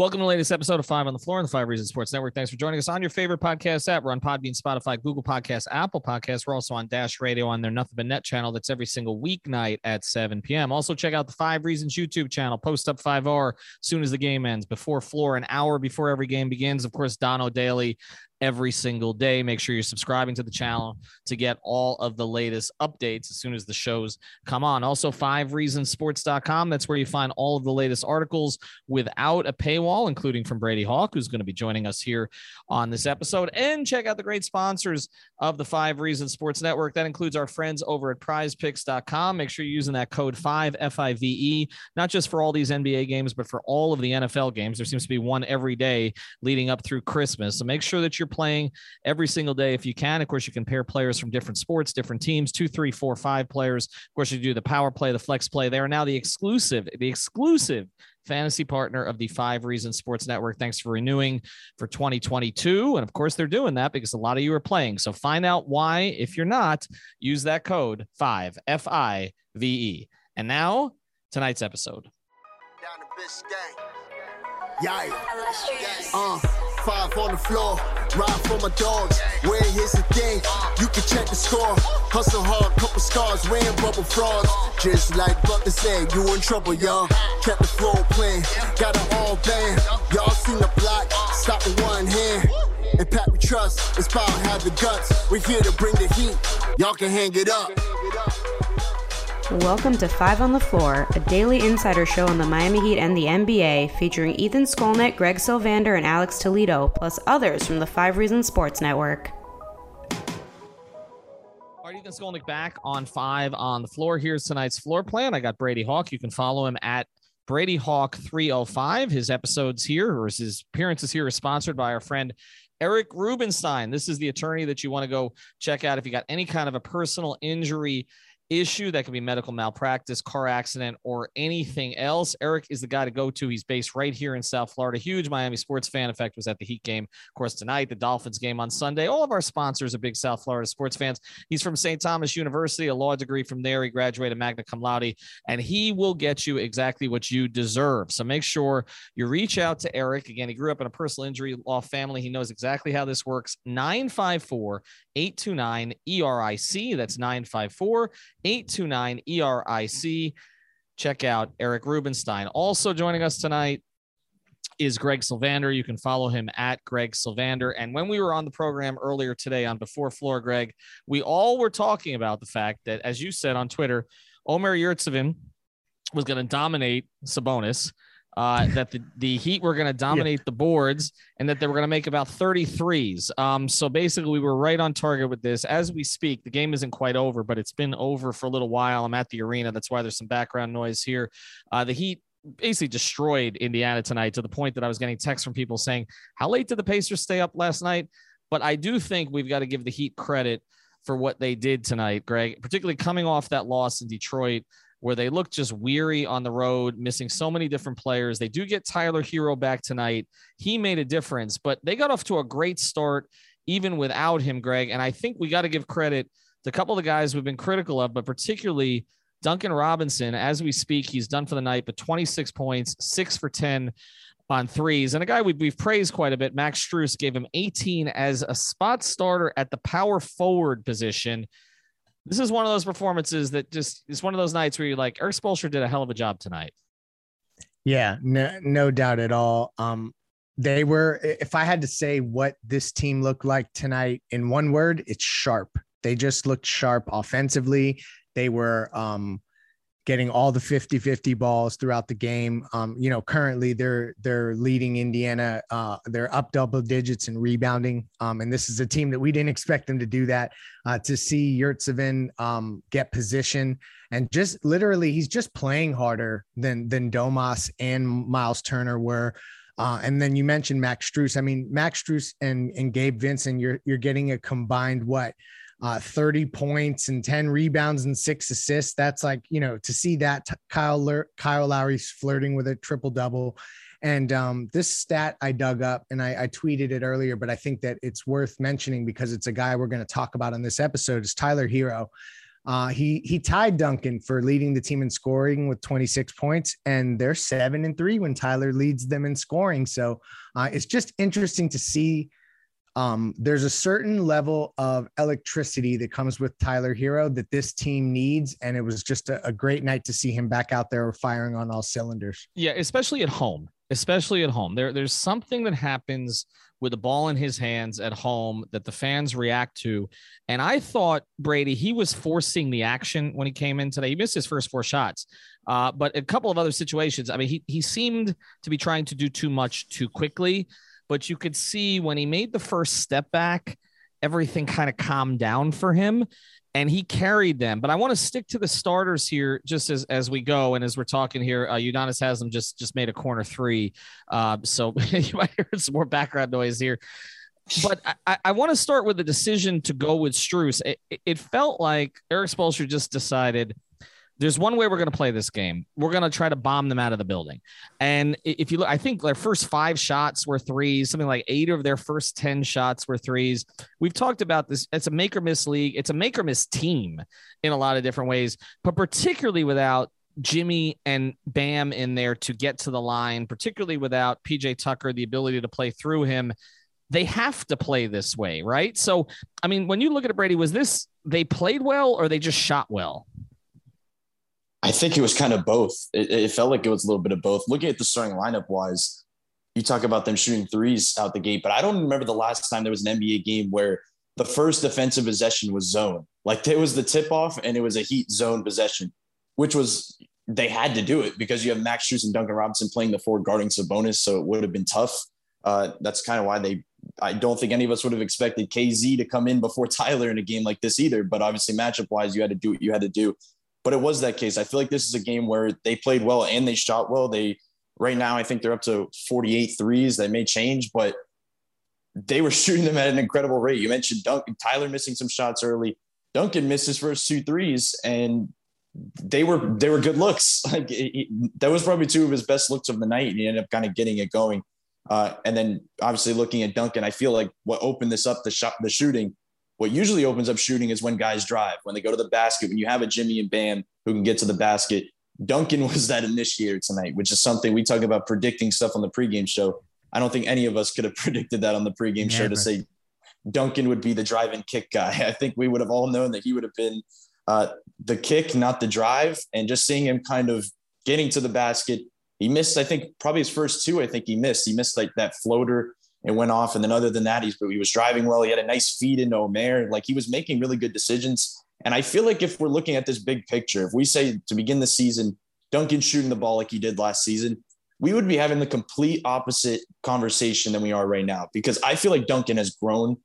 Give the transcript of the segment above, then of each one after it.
Welcome to the latest episode of Five on the Floor on the Five Reasons Sports Network. Thanks for joining us on your favorite podcast app. We're on Podbean, Spotify, Google Podcasts, Apple Podcasts. We're also on Dash Radio on their Nothing But Net channel. That's every single weeknight at 7 p.m. Also, check out the Five Reasons YouTube channel. Post up 5R as soon as the game ends. Before floor, an hour before every game begins. Of course, Dono Daily every single day. Make sure you're subscribing to the channel to get all of the latest updates as soon as the shows come on. Also, five reasonsports.com. That's where you find all of the latest articles without a paywall, including from Brady Hawk, who's going to be joining us here on this episode. And check out the great sponsors of the Five Reasons Sports Network. That includes our friends over at prizepicks.com. Make sure you're using that code 5 F I V E, not just for all these NBA games, but for all of the NFL games. There seems to be one every day leading up through Christmas. So make sure that you're playing every single day if you can. Of course, you can pair players from different sports, different teams, two, three, four, five players. Of course, you do the power play, the flex play. They are now the exclusive, the exclusive fantasy partner of the Five Reasons Sports Network. Thanks for renewing for 2022. And of course, they're doing that because a lot of you are playing. So find out why. If you're not, use that code 5 F I V E. And now, tonight's episode. Down to Biscayne. Yeah. Uh, five on the floor, ride for my dogs. Where here's the thing, you can check the score. Hustle hard, couple scars, wearing bubble frogs. Just like Butler said, you in trouble, y'all. Kept the floor playing, got it all band. Y'all seen the block, stop with one hand. And Pat we trust, it's power, have the guts. We're here to bring the heat, y'all can hang it up. Welcome to Five on the Floor, a daily insider show on the Miami Heat and the NBA, featuring Ethan Skolnick, Greg Sylvander, and Alex Toledo, plus others from the Five Reasons Sports Network. All right, Ethan Skolnick back on five on the floor. Here's tonight's floor plan. I got Brady Hawk. You can follow him at Brady Hawk 305. His episodes here, or his appearances here, are sponsored by our friend Eric Rubenstein. This is the attorney that you want to go check out if you got any kind of a personal injury issue that could be medical malpractice, car accident, or anything else. Eric is the guy to go to. He's based right here in South Florida. Huge Miami sports fan. In fact, was at the Heat game, of course, tonight, the Dolphins game on Sunday. All of our sponsors are big South Florida sports fans. He's from St. Thomas University, a law degree from there. He graduated magna cum laude, and he will get you exactly what you deserve. So make sure you reach out to Eric. Again, he grew up in a personal injury law family. He knows exactly how this works. 954 829 ERIC. That's 954 829 ERIC. Check out Eric Rubenstein. Also joining us tonight is Greg Sylvander. You can follow him at Greg Sylvander. And when we were on the program earlier today on Before Floor, Greg, we all were talking about the fact that, as you said on Twitter, Omer Yurtseven was going to dominate Sabonis uh, that the, the Heat were going to dominate yeah. the boards and that they were going to make about 33s. Um, so basically, we were right on target with this. As we speak, the game isn't quite over, but it's been over for a little while. I'm at the arena. That's why there's some background noise here. Uh, the Heat basically destroyed Indiana tonight to the point that I was getting texts from people saying, How late did the Pacers stay up last night? But I do think we've got to give the Heat credit for what they did tonight, Greg, particularly coming off that loss in Detroit where they look just weary on the road, missing so many different players. They do get Tyler Herro back tonight. He made a difference, but they got off to a great start even without him, Greg. And I think we got to give credit to a couple of the guys we've been critical of, but particularly Duncan Robinson. As we speak, he's done for the night, but 26 points, six for 10 on threes. And a guy we, we've praised quite a bit, Max Strus, gave him 18 as a spot starter at the power forward position this is one of those performances that just is one of those nights where you're like, Erik Spoelstra did a hell of a job tonight. Yeah, no, no doubt at all. Um, they were, if I had to say what this team looked like tonight in one word, it's sharp. They just looked sharp offensively. They were um, getting all the 50-50 balls throughout the game. Um, you know, currently they're they're leading Indiana. Uh, they're up double digits in rebounding. Um, and this is a team that we didn't expect them to do that. Uh, to see Yurtseven um, get position and just literally he's just playing harder than than Domas and Miles Turner were. Uh, and then you mentioned Max Strus. I mean, Max Strus and, and Gabe Vincent, you're you're getting a combined what uh, 30 points and 10 rebounds and six assists. That's like, you know, to see that Kyle, Kyle Lowry's flirting with a triple double. And um, this stat I dug up and I, I, tweeted it earlier, but I think that it's worth mentioning because it's a guy we're going to talk about on this episode is Tyler Herro. Uh, he he tied Duncan for leading the team in scoring with 26 points, and they're seven and three when Tyler leads them in scoring. So uh, it's just interesting to see um, there's a certain level of electricity that comes with Tyler Herro that this team needs. And it was just a, a, great night to see him back out there firing on all cylinders. Yeah, especially at home. Especially at home. There, there's something that happens with the ball in his hands at home that the fans react to. And I thought Brady, he was forcing the action when he came in today. He missed his first four shots. Uh, but a couple of other situations, I mean, he, he seemed to be trying to do too much too quickly but you could see when he made the first step back, everything kind of calmed down for him and he carried them. But I want to stick to the starters here just as, as we go. And as we're talking here, uh, Udonis Haslem just, just made a corner three. Uh, so you might hear some more background noise here. But I, I want to start with the decision to go with Strus. It, it felt like Erik Spoelstra just decided – there's one way we're going to play this game. We're going to try to bomb them out of the building. And if you look, I think their first five shots were threes, something like eight of their first 10 shots were threes. We've talked about this. It's a make or miss league. It's a make or miss team in a lot of different ways, but particularly without Jimmy and Bam in there to get to the line, particularly without PJ Tucker, the ability to play through him. They have to play this way, right? So, I mean, when you look at it, Brady, was this they played well or they just shot well? I think it was kind of both. It, it, felt like it was a little bit of both. Looking at the starting lineup wise, you talk about them shooting threes out the gate, but I don't remember the last time there was an NBA game where the first defensive possession was zone. Like there was the tip off and it was a heat zone possession, which was they had to do it because you have Max Strus and Duncan Robinson playing the forward guarding Sabonis, so it would have been tough. Uh, that's kind of why they. I don't think any of us would have expected KZ to come in before Tyler in a game like this either. But obviously, matchup wise, you had to do what you had to do but it was that case. I feel like this is a game where they played well and they shot well. They right now I think they're up to 48 threes. They may change, but they were shooting them at an incredible rate. You mentioned Duncan Tyler missing some shots early. Duncan missed his first two threes, and they were they were good looks. Like he, that was probably two of his best looks of the night. And he ended up kind of getting it going. Uh, and then obviously looking at Duncan, I feel like what opened this up the shot the shooting what usually opens up shooting is when guys drive, when they go to the basket, when you have a Jimmy and Bam who can get to the basket. Duncan was that initiator tonight, which is something we talk about predicting stuff on the pregame show. I don't think any of us could have predicted that on the pregame Never. show to say Duncan would be the drive and kick guy. I think we would have all known that he would have been uh, the kick, not the drive. And just seeing him kind of getting to the basket, he missed, I think, probably his first two. I think he missed. He missed like that floater it went off. And then other than that, he's he was driving well. He had a nice feed into Omer. Like he was making really good decisions. And I feel like if we're looking at this big picture, if we say to begin the season, Duncan shooting the ball like he did last season, we would be having the complete opposite conversation than we are right now. Because I feel like Duncan has grown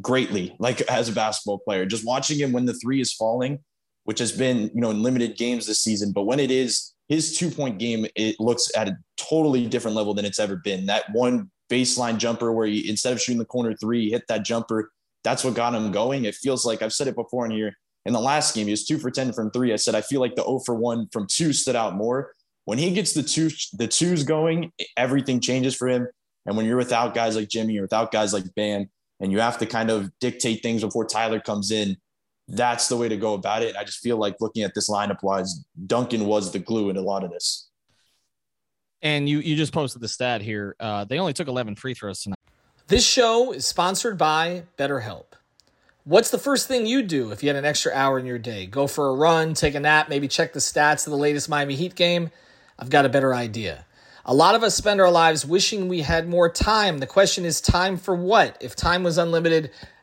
greatly, like as a basketball player. Just watching him when the three is falling, which has been, you know, in limited games this season, but when it is, his two point game, it looks at a totally different level than it's ever been. That one baseline jumper where you instead of shooting the corner three, hit that jumper. That's what got him going. It feels like I've said it before in here. in the last game, he was two for 10 from three. I said, I feel like the 0 for 1 from two stood out more. When he gets the two, the twos going, everything changes for him. And when you're without guys like Jimmy or without guys like Bam, and you have to kind of dictate things before Tyler comes in, that's the way to go about it. I just feel like looking at this lineup wise, Duncan was the glue in a lot of this. And you you just posted the stat here. Uh, they only took 11 free throws tonight. This show is sponsored by BetterHelp. What's the first thing you do if you had an extra hour in your day? Go for a run, take a nap, maybe check the stats of the latest Miami Heat game? I've got a better idea. A lot of us spend our lives wishing we had more time. The question is, time for what? If time was unlimited,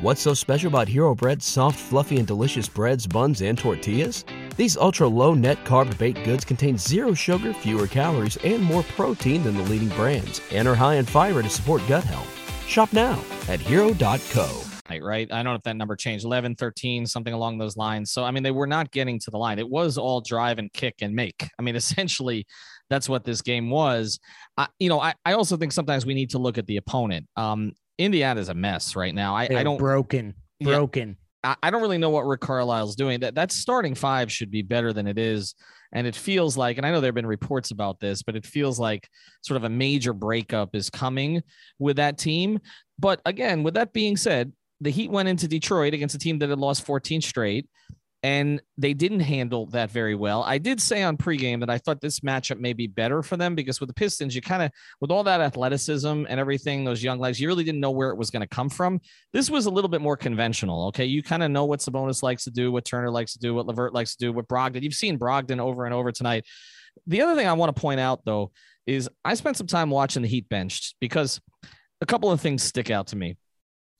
What's so special about Hero Bread's soft, fluffy, and delicious breads, buns, and tortillas? These ultra-low net carb baked goods contain zero sugar, fewer calories, and more protein than the leading brands, and are high in fiber to support gut health. Shop now at hero.co right? Right. I don't know if that number changed 11, 13, something along those lines. So, I mean, they were not getting to the line. It was all drive and kick and make. I mean, essentially, that's what this game was. I, you know, I, I also think sometimes we need to look at the opponent. Um, Indiana's a mess right now. I, I don't broken, broken. Yeah, I, I don't really know what Rick Carlisle's doing. That that starting five should be better than it is. And it feels like, and I know there have been reports about this, but it feels like sort of a major breakup is coming with that team. But again, with that being said, the Heat went into Detroit against a team that had lost 14 straight, and they didn't handle that very well. I did say on pregame that I thought this matchup may be better for them because with the Pistons, you kind of, with all that athleticism and everything, those young legs, you really didn't know where it was going to come from. This was a little bit more conventional. Okay. You kind of know what Sabonis likes to do, what Turner likes to do, what LeVert likes to do, what Brogdon. You've seen Brogdon over and over tonight. The other thing I want to point out, though, is I spent some time watching the Heat benched because a couple of things stick out to me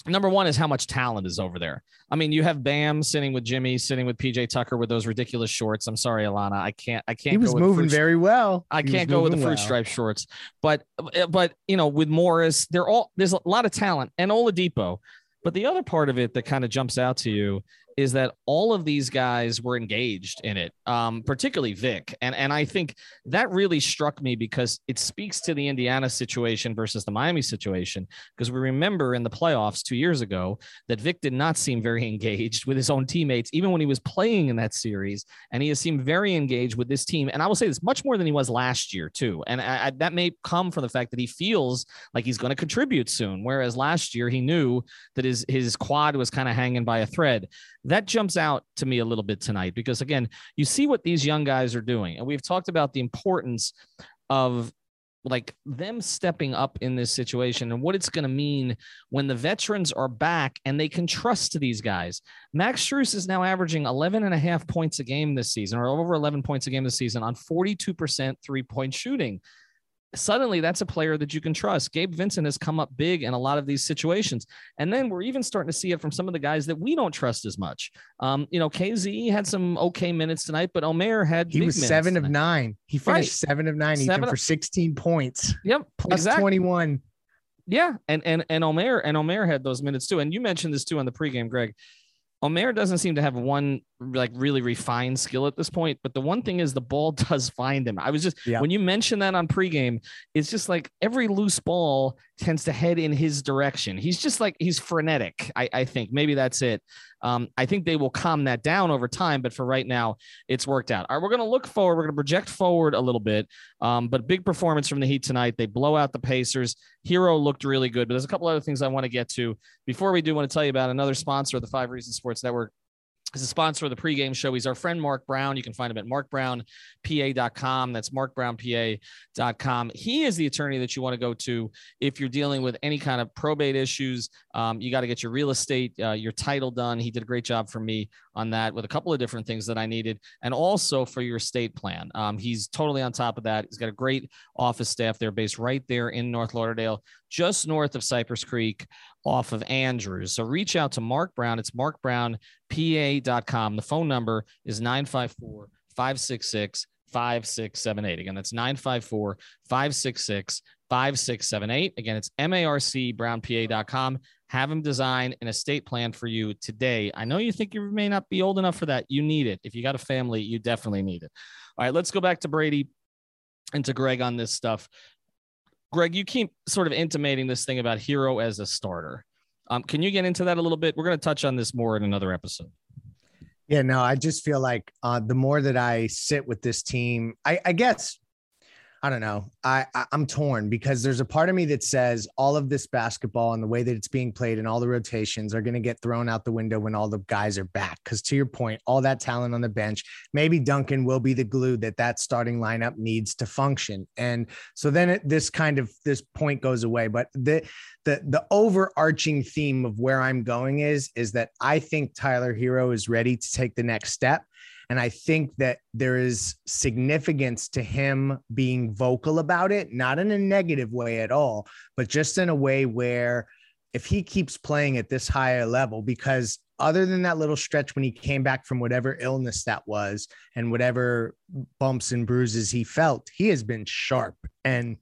number one is how much talent is over there. I mean, you have Bam sitting with Jimmy, sitting with PJ Tucker with those ridiculous shorts. I'm sorry, Alana, I can't. I can't. He was moving very well. I he can't go with the fruit well. stripe shorts. But but you know, with Morris, they're all there's a lot of talent and Oladipo. But the other part of it that kind of jumps out to you is that all of these guys were engaged in it, um, particularly Vic. And, and I think that really struck me because it speaks to the Indiana situation versus the Miami situation. Because we remember in the playoffs two years ago that Vic did not seem very engaged with his own teammates, even when he was playing in that series. And he has seemed very engaged with this team. And I will say this much more than he was last year, too. And I, I, that may come from the fact that he feels like he's going to contribute soon. Whereas last year he knew that his, his quad was kind of hanging by a thread that jumps out to me a little bit tonight because again you see what these young guys are doing and we've talked about the importance of like them stepping up in this situation and what it's going to mean when the veterans are back and they can trust these guys. Max Strus is now averaging 11 and a half points a game this season or over 11 points a game this season on 42% three point shooting suddenly that's a player that you can trust. Gabe Vincent has come up big in a lot of these situations. And then we're even starting to see it from some of the guys that we don't trust as much. Um, you know, KZ had some okay minutes tonight, but Omer had he was seven tonight. of nine. He finished right. seven of nine, seven for 16 points. Yep. Plus exactly. 21. Yeah. And and and Omer and Omer had those minutes too. And you mentioned this too on the pregame, Greg. Omer doesn't seem to have one like really refined skill at this point, but the one thing is the ball does find him. I was just yeah. when you mentioned that on pregame, it's just like every loose ball tends to head in his direction. He's just like he's frenetic. I, I think maybe that's it. Um, I think they will calm that down over time, but for right now, it's worked out. All right, we're going to look forward. We're going to project forward a little bit. Um, but big performance from the Heat tonight. They blow out the Pacers. Herro looked really good, but there's a couple other things I want to get to before we do. Want to tell you about another sponsor of the Five Reasons Sports Network is a sponsor of the pregame show. He's our friend Marc Brown. You can find him at marcbrownpa.com. That's marcbrownpa.com. He is the attorney that you want to go to if you're dealing with any kind of probate issues. Um, you got to get your real estate, uh, your title done. He did a great job for me on that with a couple of different things that I needed, and also for your estate plan. Um, he's totally on top of that. He's got a great office staff there based right there in North Lauderdale, just north of Cypress Creek off of Andrews. So reach out to Marc Brown. It's marcbrownpa.com. The phone number is 954 566 5678. Again, that's 954 566 5678. Again, it's marcbrownpa.com. Have him design an estate plan for you today. I know you think you may not be old enough for that. You need it. If you got a family, you definitely need it. All right, let's go back to Brady and to Greg on this stuff. Greg, you keep sort of intimating this thing about Herro as a starter. Um, can you get into that a little bit? We're going to touch on this more in another episode. Yeah, no, I just feel like uh, the more that I sit with this team, I, I guess I don't know. I, I am torn because there's a part of me that says all of this basketball and the way that it's being played and all the rotations are going to get thrown out the window when all the guys are back. Because to your point, all that talent on the bench, maybe Duncan will be the glue that that starting lineup needs to function. And so then it, this kind of this point goes away. But the the the overarching theme of where I'm going is is that I think Tyler Herro is ready to take the next step. And I think that there is significance to him being vocal about it, not in a negative way at all, but just in a way where if he keeps playing at this higher level, because other than that little stretch when he came back from whatever illness that was and whatever bumps and bruises he felt, he has been sharp. And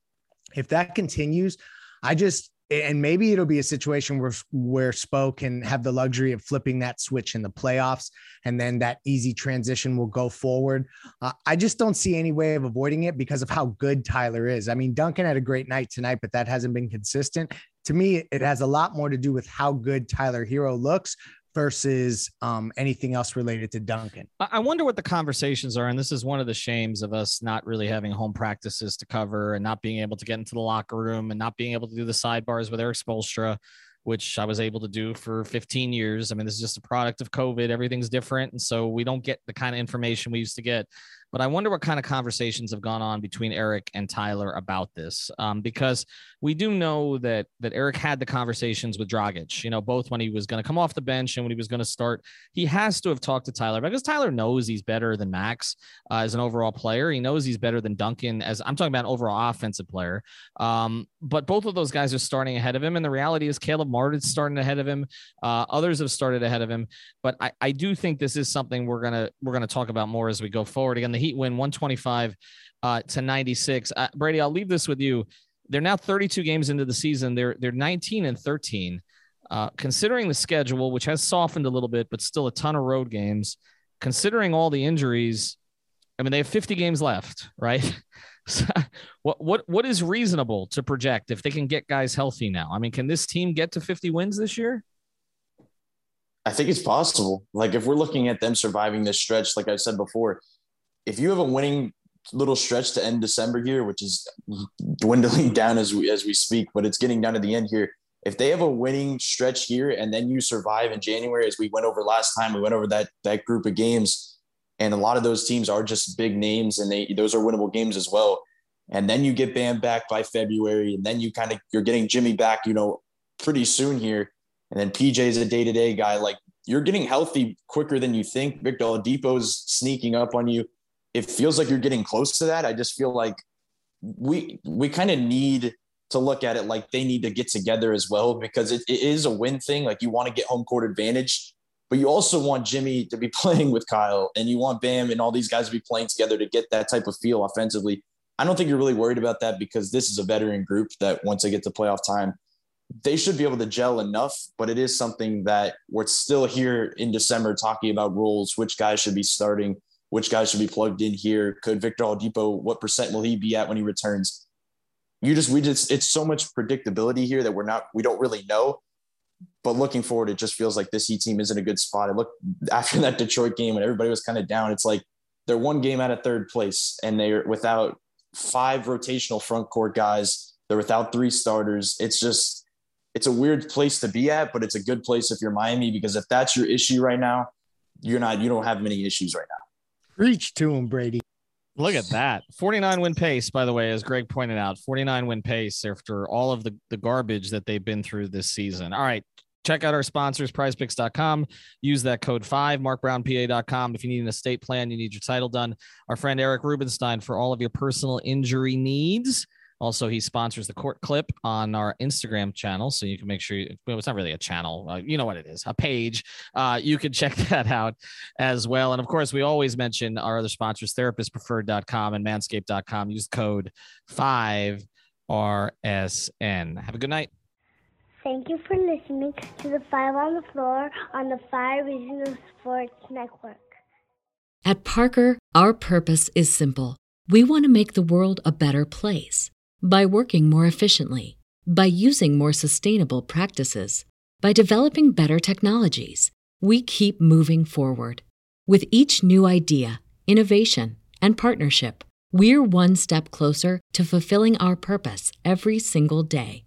if that continues, I just and maybe it'll be a situation where where Spo can have the luxury of flipping that switch in the playoffs, and then that easy transition will go forward. Uh, I just don't see any way of avoiding it because of how good Tyler is. I mean, Duncan had a great night tonight, but that hasn't been consistent. To me, it has a lot more to do with how good Tyler Hero looks versus um, anything else related to Duncan. I wonder what the conversations are. And this is one of the shames of us not really having home practices to cover and not being able to get into the locker room and not being able to do the sidebars with Erik Spoelstra, which I was able to do for 15 years. I mean, this is just a product of COVID. Everything's different. And so we don't get the kind of information we used to get. But I wonder what kind of conversations have gone on between Erik and Tyler about this, um, because we do know that that Erik had the conversations with Dragic. You know, both when he was going to come off the bench and when he was going to start. He has to have talked to Tyler because Tyler knows he's better than Max uh, as an overall player. He knows he's better than Duncan as I'm talking about overall offensive player. Um, but both of those guys are starting ahead of him, and the reality is Caleb Martin's starting ahead of him. Uh, others have started ahead of him, but I, I do think this is something we're gonna we're gonna talk about more as we go forward. Again, the Heat win 125 uh, to 96. Uh, Brady, I'll leave this with you. They're now 32 games into the season. They're they're 19 and 13. Uh, considering the schedule, which has softened a little bit, but still a ton of road games. Considering all the injuries, I mean they have 50 games left, right? What what what is reasonable to project if they can get guys healthy now? I mean, can this team get to 50 wins this year? I think it's possible. Like if we're looking at them surviving this stretch, like I said before, if you have a winning little stretch to end December here, which is dwindling down as we as we speak, but it's getting down to the end here. If they have a winning stretch here and then you survive in January, as we went over last time, we went over that that group of games, and a lot of those teams are just big names, and they those are winnable games as well. And then you get Bam back by February, and then you kind of you're getting Jimmy back, you know, pretty soon here. And then PJ is a day to day guy. Like you're getting healthy quicker than you think. Victor Oladipo's sneaking up on you it feels like you're getting close to that. I just feel like we we kind of need to look at it like they need to get together as well because it, it is a win thing. Like you want to get home court advantage, but you also want Jimmy to be playing with Kyle and you want Bam and all these guys to be playing together to get that type of feel offensively. I don't think you're really worried about that because this is a veteran group that once they get to playoff time, they should be able to gel enough. But it is something that we're still here in December talking about rules, which guys should be starting which guys should be plugged in here? Could Victor Oladipo, what percent will he be at when he returns? You just, we just, it's so much predictability here that we're not, we don't really know. But looking forward, it just feels like this Heat team is in a good spot. I look after that Detroit game when everybody was kind of down. It's like they're one game out of third place and they're without five rotational front court guys. They're without three starters. It's just, it's a weird place to be at, but it's a good place if you're Miami because if that's your issue right now, you're not you don't have many issues right now. Reach to him, Brady. Look at that. 49 win pace, by the way, as Greg pointed out, 49 win pace after all of the, the garbage that they've been through this season. All right. Check out our sponsors, prizepicks.com. Use that code 5, marcbrownpa.com. If you need an estate plan, you need your title done. Our friend Eric Rubenstein for all of your personal injury needs. Also, he sponsors the court clip on our Instagram channel. So you can make sure you, well, it's not really a channel. Uh, you know what it is, a page. Uh, you can check that out as well. And of course, we always mention our other sponsors, therapistpreferred.com and manscaped.com. Use code 5RSN. Have a good night. Thank you for listening to the Five on the Floor on the Five Regional Sports Network. At Parker, our purpose is simple. We want to make the world a better place by working more efficiently, by using more sustainable practices, by developing better technologies. We keep moving forward. With each new idea, innovation, and partnership, we're one step closer to fulfilling our purpose every single day.